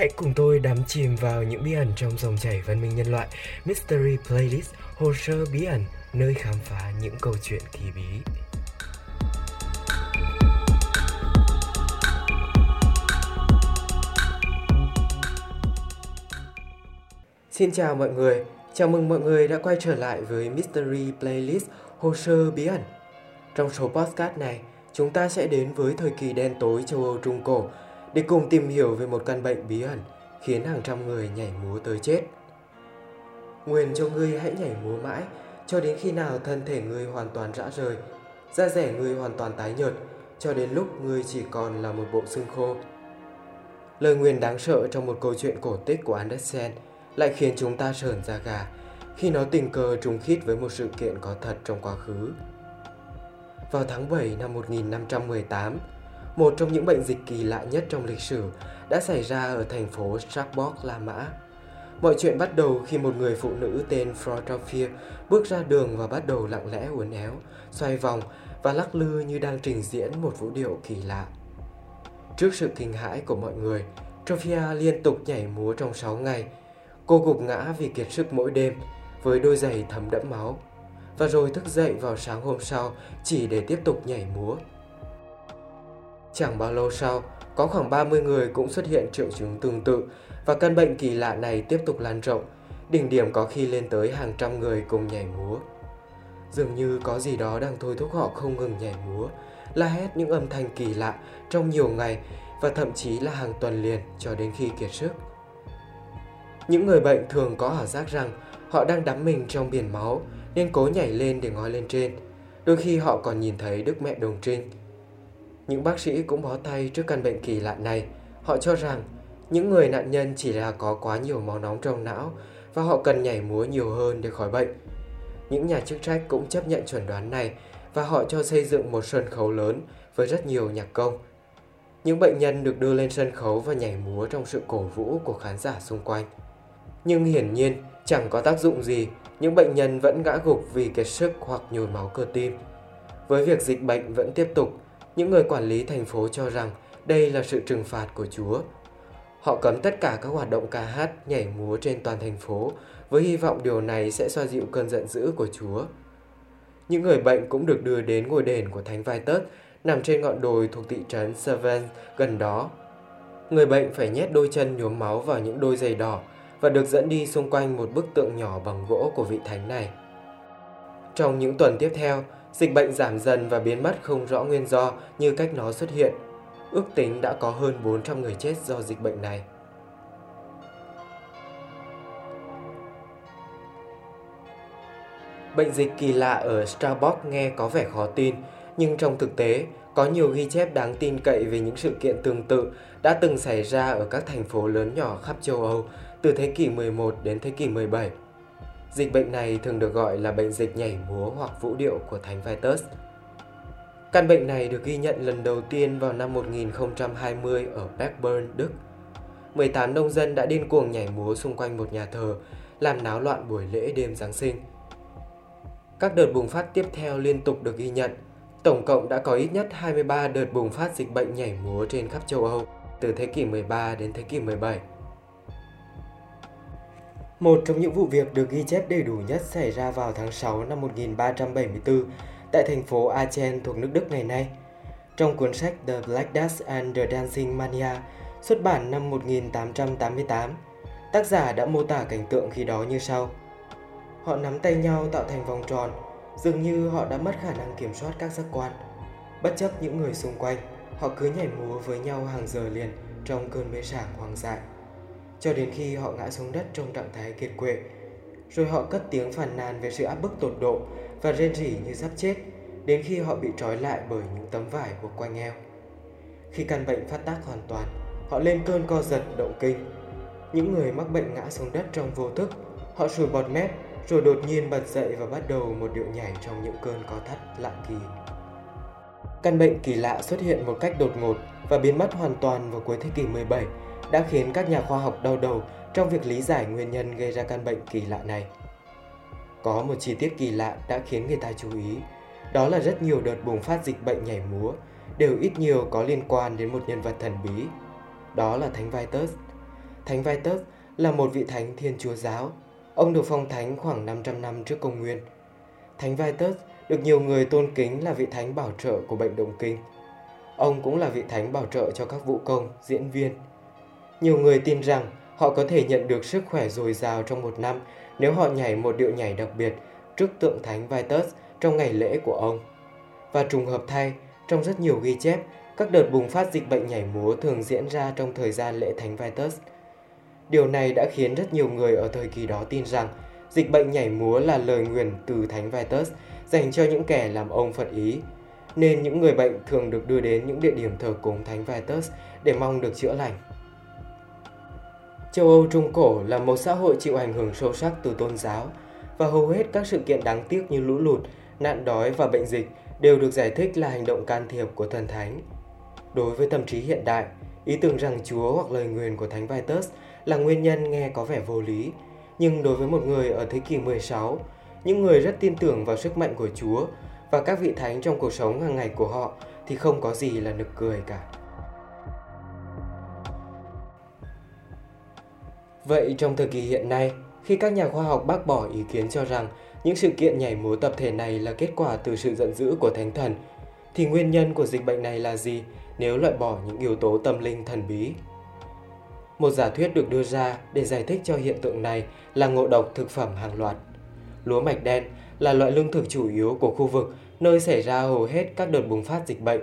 Hãy cùng tôi đắm chìm vào những bí ẩn trong dòng chảy văn minh nhân loại Mystery Playlist Hồ sơ bí ẩn nơi khám phá những câu chuyện kỳ bí. Xin chào mọi người, chào mừng mọi người đã quay trở lại với Mystery Playlist Hồ sơ bí ẩn. Trong số podcast này, chúng ta sẽ đến với thời kỳ đen tối châu Âu Trung Cổ để cùng tìm hiểu về một căn bệnh bí ẩn khiến hàng trăm người nhảy múa tới chết. Nguyện cho ngươi hãy nhảy múa mãi cho đến khi nào thân thể ngươi hoàn toàn rã rời, da rẻ ngươi hoàn toàn tái nhợt, cho đến lúc ngươi chỉ còn là một bộ xương khô. Lời nguyền đáng sợ trong một câu chuyện cổ tích của Andersen lại khiến chúng ta sởn da gà khi nó tình cờ trùng khít với một sự kiện có thật trong quá khứ. Vào tháng 7 năm 1518, một trong những bệnh dịch kỳ lạ nhất trong lịch sử đã xảy ra ở thành phố Strasbourg, La Mã. Mọi chuyện bắt đầu khi một người phụ nữ tên Frotofia bước ra đường và bắt đầu lặng lẽ uốn éo, xoay vòng và lắc lư như đang trình diễn một vũ điệu kỳ lạ. Trước sự kinh hãi của mọi người, Trofia liên tục nhảy múa trong 6 ngày. Cô gục ngã vì kiệt sức mỗi đêm, với đôi giày thấm đẫm máu, và rồi thức dậy vào sáng hôm sau chỉ để tiếp tục nhảy múa. Chẳng bao lâu sau, có khoảng 30 người cũng xuất hiện triệu chứng tương tự và căn bệnh kỳ lạ này tiếp tục lan rộng, đỉnh điểm có khi lên tới hàng trăm người cùng nhảy múa. Dường như có gì đó đang thôi thúc họ không ngừng nhảy múa, la hét những âm thanh kỳ lạ trong nhiều ngày và thậm chí là hàng tuần liền cho đến khi kiệt sức. Những người bệnh thường có ảo giác rằng họ đang đắm mình trong biển máu nên cố nhảy lên để ngói lên trên. Đôi khi họ còn nhìn thấy Đức Mẹ Đồng Trinh – những bác sĩ cũng bó tay trước căn bệnh kỳ lạ này. Họ cho rằng những người nạn nhân chỉ là có quá nhiều máu nóng trong não và họ cần nhảy múa nhiều hơn để khỏi bệnh. Những nhà chức trách cũng chấp nhận chuẩn đoán này và họ cho xây dựng một sân khấu lớn với rất nhiều nhạc công. Những bệnh nhân được đưa lên sân khấu và nhảy múa trong sự cổ vũ của khán giả xung quanh. Nhưng hiển nhiên chẳng có tác dụng gì, những bệnh nhân vẫn ngã gục vì kiệt sức hoặc nhồi máu cơ tim. Với việc dịch bệnh vẫn tiếp tục, những người quản lý thành phố cho rằng đây là sự trừng phạt của Chúa. Họ cấm tất cả các hoạt động ca hát, nhảy múa trên toàn thành phố với hy vọng điều này sẽ xoa dịu cơn giận dữ của Chúa. Những người bệnh cũng được đưa đến ngôi đền của Thánh Vai Tớt, nằm trên ngọn đồi thuộc thị trấn Seven gần đó. Người bệnh phải nhét đôi chân nhuốm máu vào những đôi giày đỏ và được dẫn đi xung quanh một bức tượng nhỏ bằng gỗ của vị thánh này. Trong những tuần tiếp theo, Dịch bệnh giảm dần và biến mất không rõ nguyên do như cách nó xuất hiện. Ước tính đã có hơn 400 người chết do dịch bệnh này. Bệnh dịch kỳ lạ ở Strasbourg nghe có vẻ khó tin, nhưng trong thực tế, có nhiều ghi chép đáng tin cậy về những sự kiện tương tự đã từng xảy ra ở các thành phố lớn nhỏ khắp châu Âu từ thế kỷ 11 đến thế kỷ 17. Dịch bệnh này thường được gọi là bệnh dịch nhảy múa hoặc vũ điệu của Thánh Vitus. Căn bệnh này được ghi nhận lần đầu tiên vào năm 1020 ở Blackburn, Đức. 18 nông dân đã điên cuồng nhảy múa xung quanh một nhà thờ, làm náo loạn buổi lễ đêm Giáng sinh. Các đợt bùng phát tiếp theo liên tục được ghi nhận. Tổng cộng đã có ít nhất 23 đợt bùng phát dịch bệnh nhảy múa trên khắp châu Âu từ thế kỷ 13 đến thế kỷ 17. Một trong những vụ việc được ghi chép đầy đủ nhất xảy ra vào tháng 6 năm 1374 tại thành phố Aachen thuộc nước Đức ngày nay. Trong cuốn sách The Black Death and the Dancing Mania xuất bản năm 1888, tác giả đã mô tả cảnh tượng khi đó như sau. Họ nắm tay nhau tạo thành vòng tròn, dường như họ đã mất khả năng kiểm soát các giác quan. Bất chấp những người xung quanh, họ cứ nhảy múa với nhau hàng giờ liền trong cơn mê sảng hoang dại cho đến khi họ ngã xuống đất trong trạng thái kiệt quệ. Rồi họ cất tiếng phàn nàn về sự áp bức tột độ và rên rỉ như sắp chết đến khi họ bị trói lại bởi những tấm vải buộc quanh eo. Khi căn bệnh phát tác hoàn toàn, họ lên cơn co giật động kinh. Những người mắc bệnh ngã xuống đất trong vô thức, họ sùi bọt mép rồi đột nhiên bật dậy và bắt đầu một điệu nhảy trong những cơn co thắt lạ kỳ. Căn bệnh kỳ lạ xuất hiện một cách đột ngột và biến mất hoàn toàn vào cuối thế kỷ 17 đã khiến các nhà khoa học đau đầu trong việc lý giải nguyên nhân gây ra căn bệnh kỳ lạ này. Có một chi tiết kỳ lạ đã khiến người ta chú ý, đó là rất nhiều đợt bùng phát dịch bệnh nhảy múa đều ít nhiều có liên quan đến một nhân vật thần bí. Đó là Thánh Vitus. Thánh Vitus là một vị thánh thiên chúa giáo. Ông được phong thánh khoảng 500 năm trước công nguyên. Thánh Vitus được nhiều người tôn kính là vị thánh bảo trợ của bệnh động kinh. Ông cũng là vị thánh bảo trợ cho các vũ công, diễn viên. Nhiều người tin rằng họ có thể nhận được sức khỏe dồi dào trong một năm nếu họ nhảy một điệu nhảy đặc biệt trước tượng thánh Vitus trong ngày lễ của ông. Và trùng hợp thay, trong rất nhiều ghi chép, các đợt bùng phát dịch bệnh nhảy múa thường diễn ra trong thời gian lễ thánh Vitus. Điều này đã khiến rất nhiều người ở thời kỳ đó tin rằng dịch bệnh nhảy múa là lời nguyền từ thánh Vitus dành cho những kẻ làm ông phật ý. Nên những người bệnh thường được đưa đến những địa điểm thờ cúng thánh Vitus để mong được chữa lành. Châu Âu Trung Cổ là một xã hội chịu ảnh hưởng sâu sắc từ tôn giáo và hầu hết các sự kiện đáng tiếc như lũ lụt, nạn đói và bệnh dịch đều được giải thích là hành động can thiệp của thần thánh. Đối với tâm trí hiện đại, ý tưởng rằng Chúa hoặc lời nguyền của Thánh Vitus là nguyên nhân nghe có vẻ vô lý, nhưng đối với một người ở thế kỷ 16, những người rất tin tưởng vào sức mạnh của Chúa và các vị thánh trong cuộc sống hàng ngày của họ thì không có gì là nực cười cả. Vậy trong thời kỳ hiện nay, khi các nhà khoa học bác bỏ ý kiến cho rằng những sự kiện nhảy múa tập thể này là kết quả từ sự giận dữ của thánh thần, thì nguyên nhân của dịch bệnh này là gì nếu loại bỏ những yếu tố tâm linh thần bí? Một giả thuyết được đưa ra để giải thích cho hiện tượng này là ngộ độc thực phẩm hàng loạt. Lúa mạch đen là loại lương thực chủ yếu của khu vực nơi xảy ra hầu hết các đợt bùng phát dịch bệnh.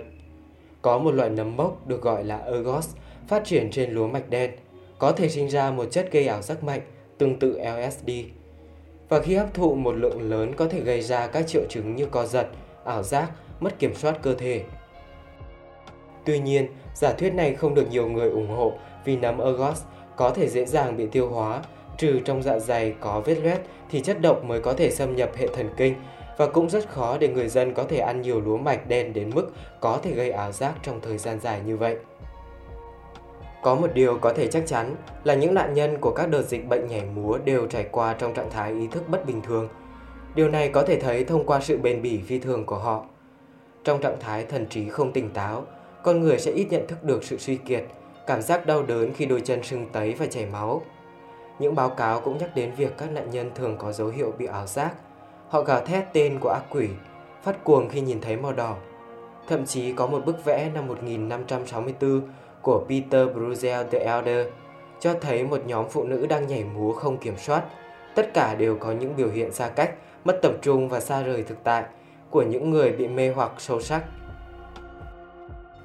Có một loại nấm mốc được gọi là ergot phát triển trên lúa mạch đen, có thể sinh ra một chất gây ảo giác mạnh tương tự LSD. Và khi hấp thụ một lượng lớn có thể gây ra các triệu chứng như co giật, ảo giác, mất kiểm soát cơ thể. Tuy nhiên, giả thuyết này không được nhiều người ủng hộ vì nấm ergot có thể dễ dàng bị tiêu hóa, trừ trong dạ dày có vết loét thì chất độc mới có thể xâm nhập hệ thần kinh và cũng rất khó để người dân có thể ăn nhiều lúa mạch đen đến mức có thể gây ảo giác trong thời gian dài như vậy. Có một điều có thể chắc chắn là những nạn nhân của các đợt dịch bệnh nhảy múa đều trải qua trong trạng thái ý thức bất bình thường. Điều này có thể thấy thông qua sự bền bỉ phi thường của họ. Trong trạng thái thần trí không tỉnh táo, con người sẽ ít nhận thức được sự suy kiệt, cảm giác đau đớn khi đôi chân sưng tấy và chảy máu. Những báo cáo cũng nhắc đến việc các nạn nhân thường có dấu hiệu bị ảo giác. Họ gào thét tên của ác quỷ, phát cuồng khi nhìn thấy màu đỏ. Thậm chí có một bức vẽ năm 1564 của Peter Bruegel the Elder cho thấy một nhóm phụ nữ đang nhảy múa không kiểm soát. Tất cả đều có những biểu hiện xa cách, mất tập trung và xa rời thực tại của những người bị mê hoặc sâu sắc.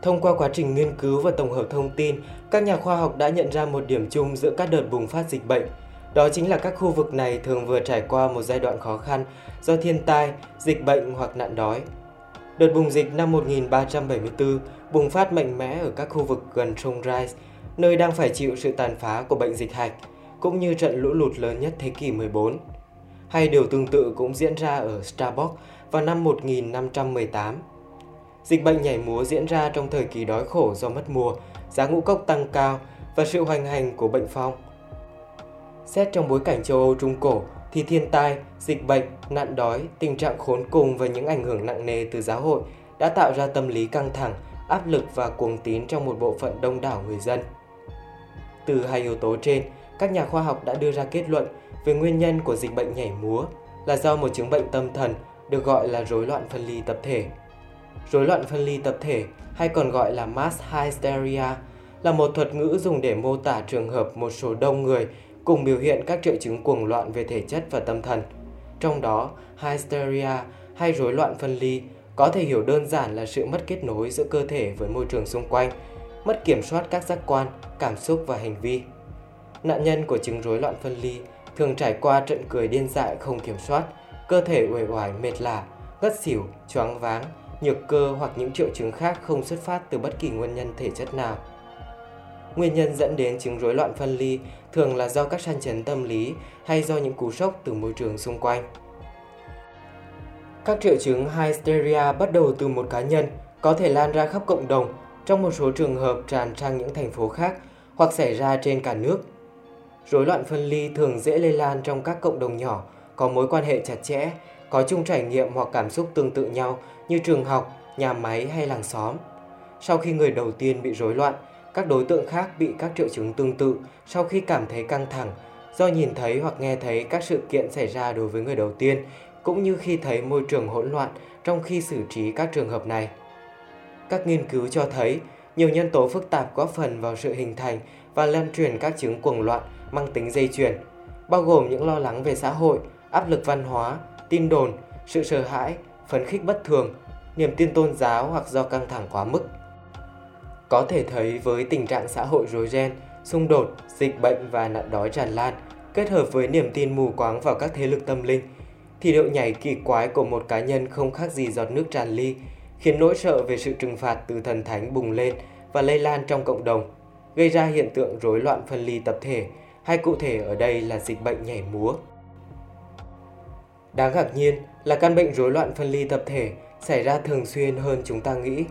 Thông qua quá trình nghiên cứu và tổng hợp thông tin, các nhà khoa học đã nhận ra một điểm chung giữa các đợt bùng phát dịch bệnh. Đó chính là các khu vực này thường vừa trải qua một giai đoạn khó khăn do thiên tai, dịch bệnh hoặc nạn đói. Đợt bùng dịch năm 1374 bùng phát mạnh mẽ ở các khu vực gần sông Rise, nơi đang phải chịu sự tàn phá của bệnh dịch hạch, cũng như trận lũ lụt lớn nhất thế kỷ 14. Hay điều tương tự cũng diễn ra ở Starbuck vào năm 1518. Dịch bệnh nhảy múa diễn ra trong thời kỳ đói khổ do mất mùa, giá ngũ cốc tăng cao và sự hoành hành của bệnh phong. Xét trong bối cảnh châu Âu Trung Cổ thì thiên tai, dịch bệnh, nạn đói, tình trạng khốn cùng và những ảnh hưởng nặng nề từ giáo hội đã tạo ra tâm lý căng thẳng, áp lực và cuồng tín trong một bộ phận đông đảo người dân. Từ hai yếu tố trên, các nhà khoa học đã đưa ra kết luận về nguyên nhân của dịch bệnh nhảy múa là do một chứng bệnh tâm thần được gọi là rối loạn phân ly tập thể. Rối loạn phân ly tập thể hay còn gọi là mass hysteria là một thuật ngữ dùng để mô tả trường hợp một số đông người cùng biểu hiện các triệu chứng cuồng loạn về thể chất và tâm thần. Trong đó, hysteria hay rối loạn phân ly có thể hiểu đơn giản là sự mất kết nối giữa cơ thể với môi trường xung quanh, mất kiểm soát các giác quan, cảm xúc và hành vi. Nạn nhân của chứng rối loạn phân ly thường trải qua trận cười điên dại không kiểm soát, cơ thể uể oải mệt lả, ngất xỉu, choáng váng, nhược cơ hoặc những triệu chứng khác không xuất phát từ bất kỳ nguyên nhân thể chất nào. Nguyên nhân dẫn đến chứng rối loạn phân ly thường là do các sang chấn tâm lý hay do những cú sốc từ môi trường xung quanh. Các triệu chứng hysteria bắt đầu từ một cá nhân, có thể lan ra khắp cộng đồng, trong một số trường hợp tràn sang những thành phố khác hoặc xảy ra trên cả nước. Rối loạn phân ly thường dễ lây lan trong các cộng đồng nhỏ, có mối quan hệ chặt chẽ, có chung trải nghiệm hoặc cảm xúc tương tự nhau như trường học, nhà máy hay làng xóm. Sau khi người đầu tiên bị rối loạn, các đối tượng khác bị các triệu chứng tương tự sau khi cảm thấy căng thẳng do nhìn thấy hoặc nghe thấy các sự kiện xảy ra đối với người đầu tiên, cũng như khi thấy môi trường hỗn loạn trong khi xử trí các trường hợp này. Các nghiên cứu cho thấy nhiều nhân tố phức tạp góp phần vào sự hình thành và lan truyền các chứng cuồng loạn mang tính dây chuyền, bao gồm những lo lắng về xã hội, áp lực văn hóa, tin đồn, sự sợ hãi, phấn khích bất thường, niềm tin tôn giáo hoặc do căng thẳng quá mức. Có thể thấy với tình trạng xã hội rối ren, xung đột, dịch bệnh và nạn đói tràn lan, kết hợp với niềm tin mù quáng vào các thế lực tâm linh, thì độ nhảy kỳ quái của một cá nhân không khác gì giọt nước tràn ly, khiến nỗi sợ về sự trừng phạt từ thần thánh bùng lên và lây lan trong cộng đồng, gây ra hiện tượng rối loạn phân ly tập thể, hay cụ thể ở đây là dịch bệnh nhảy múa. Đáng ngạc nhiên là căn bệnh rối loạn phân ly tập thể xảy ra thường xuyên hơn chúng ta nghĩ.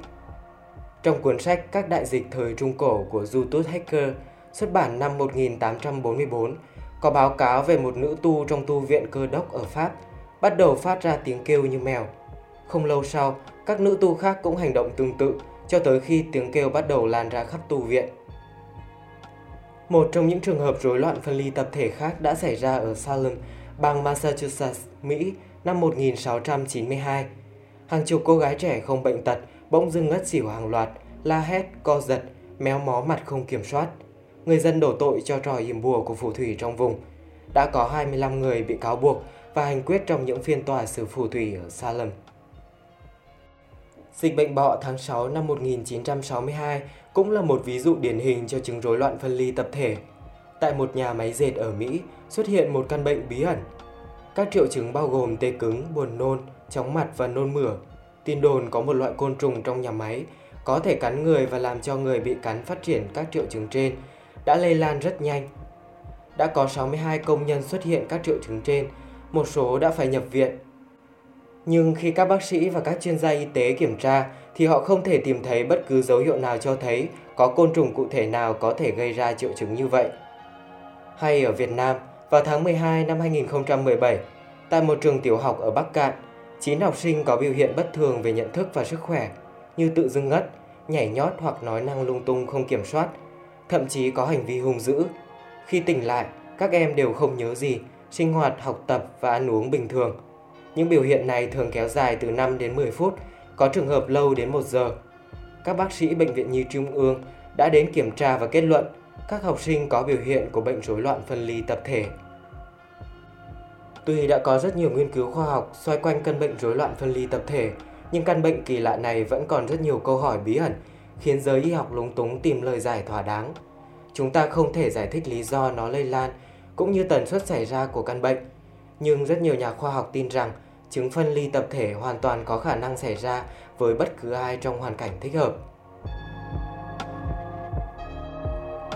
Trong cuốn sách Các đại dịch thời Trung Cổ của Judith Hacker xuất bản năm 1844, có báo cáo về một nữ tu trong tu viện cơ đốc ở Pháp bắt đầu phát ra tiếng kêu như mèo. Không lâu sau, các nữ tu khác cũng hành động tương tự cho tới khi tiếng kêu bắt đầu lan ra khắp tu viện. Một trong những trường hợp rối loạn phân ly tập thể khác đã xảy ra ở Salem, bang Massachusetts, Mỹ năm 1692. Hàng chục cô gái trẻ không bệnh tật bỗng dưng ngất xỉu hàng loạt, la hét, co giật, méo mó mặt không kiểm soát. Người dân đổ tội cho trò yểm bùa của phù thủy trong vùng. Đã có 25 người bị cáo buộc và hành quyết trong những phiên tòa xử phù thủy ở Salem. Dịch bệnh bọ tháng 6 năm 1962 cũng là một ví dụ điển hình cho chứng rối loạn phân ly tập thể. Tại một nhà máy dệt ở Mỹ xuất hiện một căn bệnh bí ẩn. Các triệu chứng bao gồm tê cứng, buồn nôn, chóng mặt và nôn mửa. Tin đồn có một loại côn trùng trong nhà máy có thể cắn người và làm cho người bị cắn phát triển các triệu chứng trên, đã lây lan rất nhanh. Đã có 62 công nhân xuất hiện các triệu chứng trên, một số đã phải nhập viện nhưng khi các bác sĩ và các chuyên gia y tế kiểm tra thì họ không thể tìm thấy bất cứ dấu hiệu nào cho thấy có côn trùng cụ thể nào có thể gây ra triệu chứng như vậy. Hay ở Việt Nam, vào tháng 12 năm 2017, tại một trường tiểu học ở Bắc Cạn, 9 học sinh có biểu hiện bất thường về nhận thức và sức khỏe, như tự dưng ngất, nhảy nhót hoặc nói năng lung tung không kiểm soát, thậm chí có hành vi hung dữ. Khi tỉnh lại, các em đều không nhớ gì, sinh hoạt, học tập và ăn uống bình thường – những biểu hiện này thường kéo dài từ 5 đến 10 phút, có trường hợp lâu đến 1 giờ. Các bác sĩ Bệnh viện Nhi Trung ương đã đến kiểm tra và kết luận các học sinh có biểu hiện của bệnh rối loạn phân ly tập thể. Tuy đã có rất nhiều nghiên cứu khoa học xoay quanh căn bệnh rối loạn phân ly tập thể, nhưng căn bệnh kỳ lạ này vẫn còn rất nhiều câu hỏi bí ẩn, khiến giới y học lúng túng tìm lời giải thỏa đáng. Chúng ta không thể giải thích lý do nó lây lan, cũng như tần suất xảy ra của căn bệnh, nhưng rất nhiều nhà khoa học tin rằng chứng phân ly tập thể hoàn toàn có khả năng xảy ra với bất cứ ai trong hoàn cảnh thích hợp.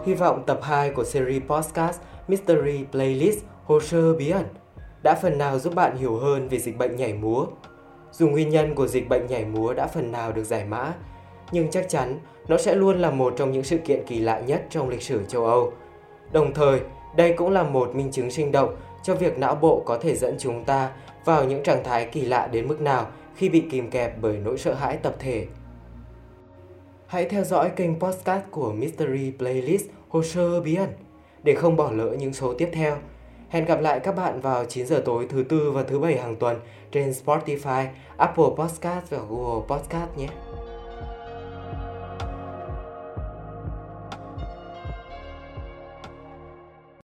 Hy vọng tập 2 của series podcast Mystery Playlist Hồ sơ bí ẩn đã phần nào giúp bạn hiểu hơn về dịch bệnh nhảy múa. Dù nguyên nhân của dịch bệnh nhảy múa đã phần nào được giải mã, nhưng chắc chắn nó sẽ luôn là một trong những sự kiện kỳ lạ nhất trong lịch sử châu Âu. Đồng thời, đây cũng là một minh chứng sinh động cho việc não bộ có thể dẫn chúng ta vào những trạng thái kỳ lạ đến mức nào khi bị kìm kẹp bởi nỗi sợ hãi tập thể. Hãy theo dõi kênh podcast của Mystery Playlist Hồ sơ bí ẩn để không bỏ lỡ những số tiếp theo. Hẹn gặp lại các bạn vào 9 giờ tối thứ tư và thứ bảy hàng tuần trên Spotify, Apple Podcast và Google Podcast nhé.